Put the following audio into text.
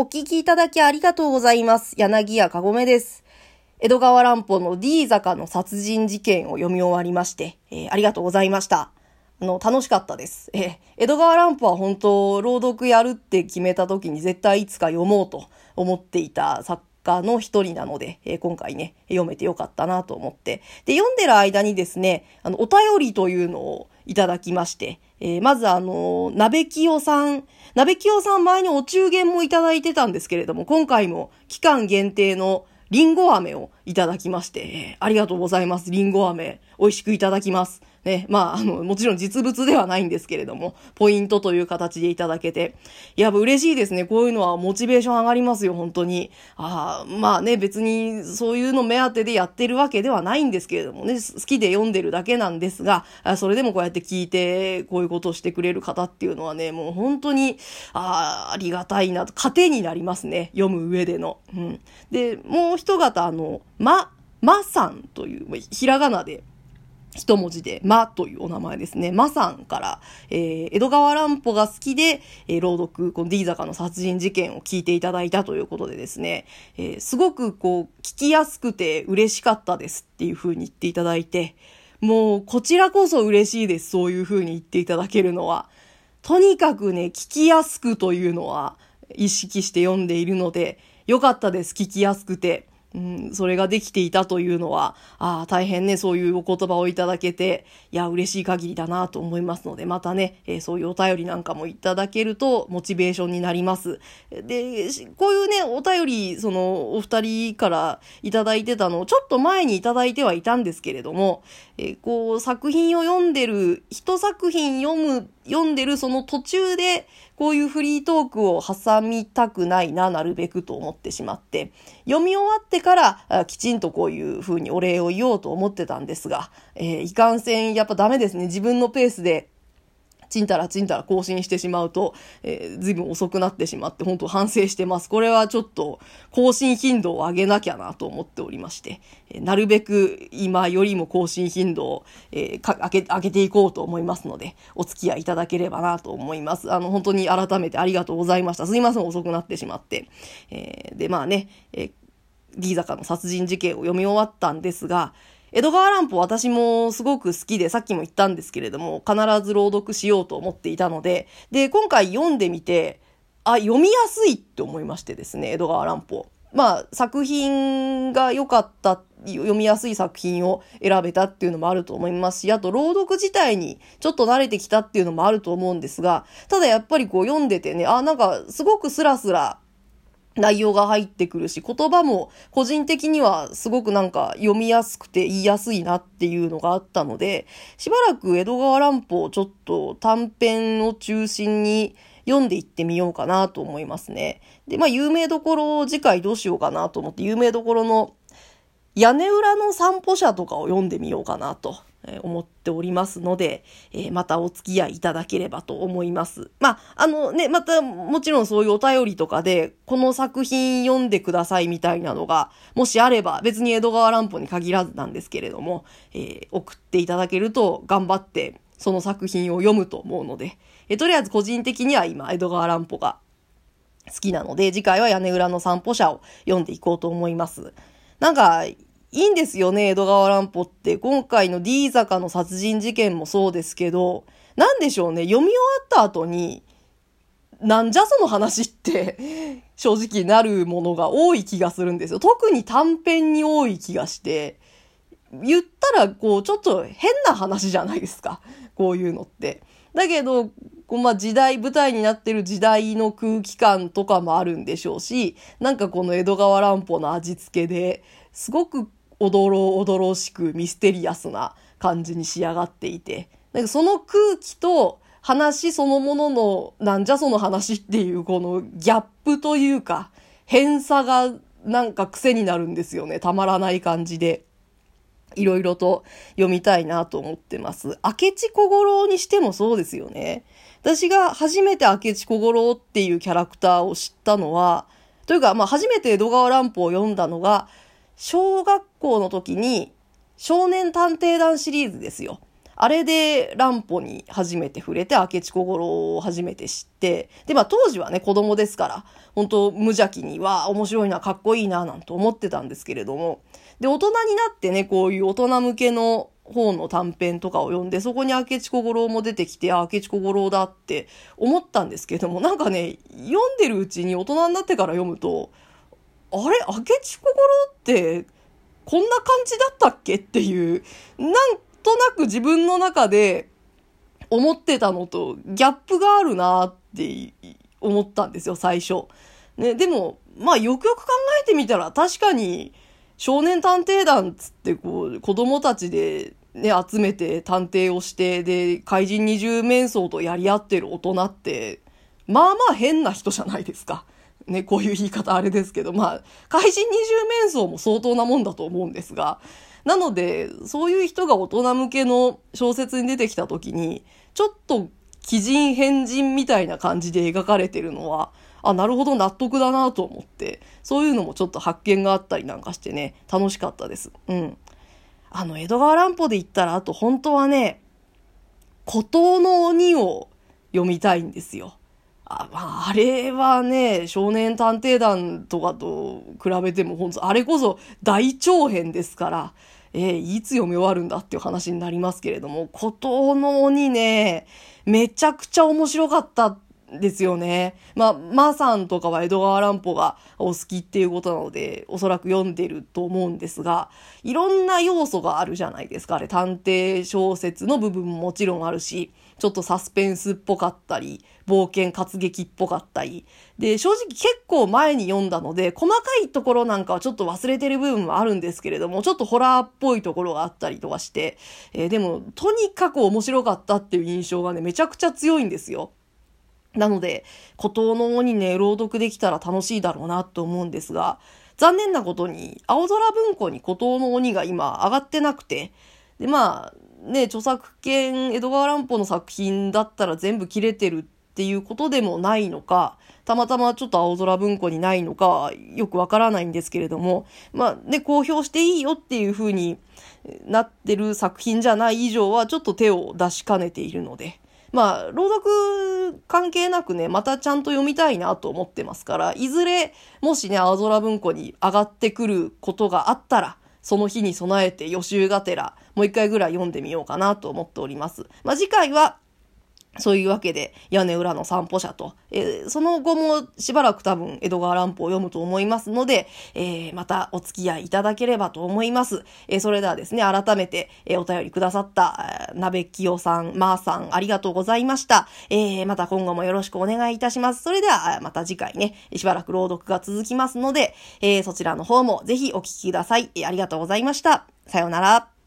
お聞きいただきありがとうございます。柳家かごめです。江戸川乱歩の D 坂の殺人事件を読み終わりまして、えーありがとうございました。あの、楽しかったです。えー江戸川乱歩は本当、朗読やるって決めた時に絶対いつか読もうと思っていた作家の一人なので、えー今回ね、読めてよかったなと思って。で、読んでる間にですね、あの、お便りというのをいただきまして、えーまずあの、鍋清さん、鍋清さん前にお中元もいただいてたんですけれども、今回も期間限定のリンゴ飴をいただきまして、えーありがとうございます。リンゴ飴、美味しくいただきます。ね、まあ、あの、もちろん実物ではないんですけれども、ポイントという形でいただけて、いや、嬉しいですね。こういうのはモチベーション上がりますよ、本当に。ああ、まあね、別にそういうの目当てでやってるわけではないんですけれどもね、好きで読んでるだけなんですが、それでもこうやって聞いて、こういうことをしてくれる方っていうのはね、もう本当に、ああ、ありがたいなと、糧になりますね。読む上での。うん。で、もう一方、あの、ま、まさんという、ひらがなで、一文字で、まというお名前ですね。まさんから、えー江戸川乱歩が好きで、えー朗読、この D 坂の殺人事件を聞いていただいたということでですね、えーすごくこう、聞きやすくて嬉しかったですっていう風に言っていただいて、もう、こちらこそ嬉しいです。そういう風に言っていただけるのは。とにかくね、聞きやすくというのは意識して読んでいるので、よかったです。聞きやすくて。うん、それができていたというのは、ああ、大変ね、そういうお言葉をいただけて、いや、嬉しい限りだなと思いますので、またね、えーそういうお便りなんかもいただけると、モチベーションになります。で、こういうね、お便り、その、お二人からいただいてたのを、ちょっと前にいただいてはいたんですけれども、えーこう、作品を読んでる、一作品読む、読んでるその途中で、こういうフリートークを挟みたくないな、なるべくと思ってしまって、読み終わってから、きちんとこういう風にお礼を言おうと思ってたんですが、えーいかんせんやっぱダメですね。自分のペースで、ちんたらちんたら更新してしまうと、えー、ずいぶん遅くなってしまって、本当反省してます。これはちょっと更新頻度を上げなきゃなと思っておりまして、えーなるべく今よりも更新頻度を、えーか上げ、上げていこうと思いますので、お付き合いいただければなと思います。あの、本当に改めてありがとうございました。すいません、遅くなってしまって。えーで、まあね、えー D 坂の殺人事件を読み終わったんですが、江戸川乱歩私もすごく好きで、さっきも言ったんですけれども、必ず朗読しようと思っていたので、で、今回読んでみて、あ、読みやすいって思いましてですね、江戸川乱歩。まあ、作品が良かった、読みやすい作品を選べたっていうのもあると思いますし、あと朗読自体にちょっと慣れてきたっていうのもあると思うんですが、ただやっぱりこう読んでてね、あ、なんかすごくスラスラ、内容が入ってくるし、言葉も個人的にはすごくなんか読みやすくて言いやすいなっていうのがあったので、しばらく江戸川乱歩をちょっと短編を中心に読んでいってみようかなと思いますね。で、まあ有名どころを次回どうしようかなと思って、有名どころの屋根裏の散歩者とかを読んでみようかなと思っておりますので、えーまたお付き合いいただければと思います。まあ、あのね、またもちろんそういうお便りとかで、この作品読んでくださいみたいなのが、もしあれば、別に江戸川乱歩に限らずなんですけれども、えー送っていただけると頑張ってその作品を読むと思うので、えーとりあえず個人的には今、江戸川乱歩が好きなので、次回は屋根裏の散歩者を読んでいこうと思います。なんか、いいんですよね、江戸川乱歩って。今回の D 坂の殺人事件もそうですけど、なんでしょうね、読み終わった後に、なんじゃその話って、正直なるものが多い気がするんですよ。特に短編に多い気がして、言ったら、こう、ちょっと変な話じゃないですか。こういうのって。だけど、こうまあ、時代、舞台になってる時代の空気感とかもあるんでしょうし、なんかこの江戸川乱歩の味付けで、すごくおどろおどろしくミステリアスな感じに仕上がっていて、なんかその空気と話そのものの、なんじゃその話っていうこのギャップというか、変さがなんか癖になるんですよね。たまらない感じで。いろいろと読みたいなと思ってます。明智小五郎にしてもそうですよね。私が初めて明智小五郎っていうキャラクターを知ったのは、というか、まあ初めて江戸川乱歩を読んだのが、小学校の時に少年探偵団シリーズですよ。あれで乱歩に初めて触れて、明智小五郎を初めて知って、で、まあ当時はね、子供ですから、本当無邪気には面白いな、かっこいいな、なんて思ってたんですけれども、で、大人になってね、こういう大人向けの方の短編とかを読んで、そこに明智小五郎も出てきて、あ、明智小五郎だって思ったんですけれども、なんかね、読んでるうちに大人になってから読むと、あれ？明智小五郎って、こんな感じだったっけ？っていう、なんとなく自分の中で思ってたのとギャップがあるなって思ったんですよ、最初。ね、でも、まあよくよく考えてみたら確かに少年探偵団つってこう子供たちでね、集めて探偵をして、で、怪人二重面相とやり合ってる大人って、まあまあ変な人じゃないですか。ね、こういう言い方あれですけど、まあ、怪人二重面相も相当なもんだと思うんですが、なので、そういう人が大人向けの小説に出てきた時に、ちょっと奇人変人みたいな感じで描かれてるのは、あ、なるほど納得だなと思って、そういうのもちょっと発見があったりなんかしてね、楽しかったです。うん。あの、江戸川乱歩で言ったら、あと本当はね、孤島の鬼を読みたいんですよ。あ,、あ、れはね、少年探偵団とかと比べても、本当あれこそ大長編ですから、えー、いつ読み終わるんだっていう話になりますけれども、ことの鬼ね、めちゃくちゃ面白かったですよね。まあ、マーさんとかは江戸川乱歩がお好きっていうことなので、おそらく読んでると思うんですが、いろんな要素があるじゃないですか。あれ、探偵小説の部分ももちろんあるし、ちょっとサスペンスっぽかったり、冒険活劇っぽかったり。で、正直結構前に読んだので、細かいところなんかはちょっと忘れてる部分はあるんですけれども、ちょっとホラーっぽいところがあったりとかして、えー、でも、とにかく面白かったっていう印象がね、めちゃくちゃ強いんですよ。なので、孤島の鬼ね、朗読できたら楽しいだろうなと思うんですが、残念なことに、青空文庫に孤島の鬼が今上がってなくて、で、まあ、ね、著作権、江戸川乱歩の作品だったら全部切れてるっていうことでもないのか、たまたまちょっと青空文庫にないのか、よくわからないんですけれども、まあね、公表していいよっていうふうになってる作品じゃない以上は、ちょっと手を出しかねているので、まあ、朗読関係なくね、またちゃんと読みたいなと思ってますから、いずれ、もしね、青空文庫に上がってくることがあったら、その日に備えて予習がてら、もう一回ぐらい読んでみようかなと思っております。まあ、次回は、そういうわけで、屋根裏の散歩者と、えー、その後もしばらく多分江戸川乱歩を読むと思いますので、えー、またお付き合いいただければと思います。えー、それではですね、改めて、えお便りくださった、鍋きよさん、まーさん、ありがとうございました。えまた今後もよろしくお願いいたします。それでは、また次回ね、しばらく朗読が続きますので、えそちらの方もぜひお聞きください。えありがとうございました。さようなら。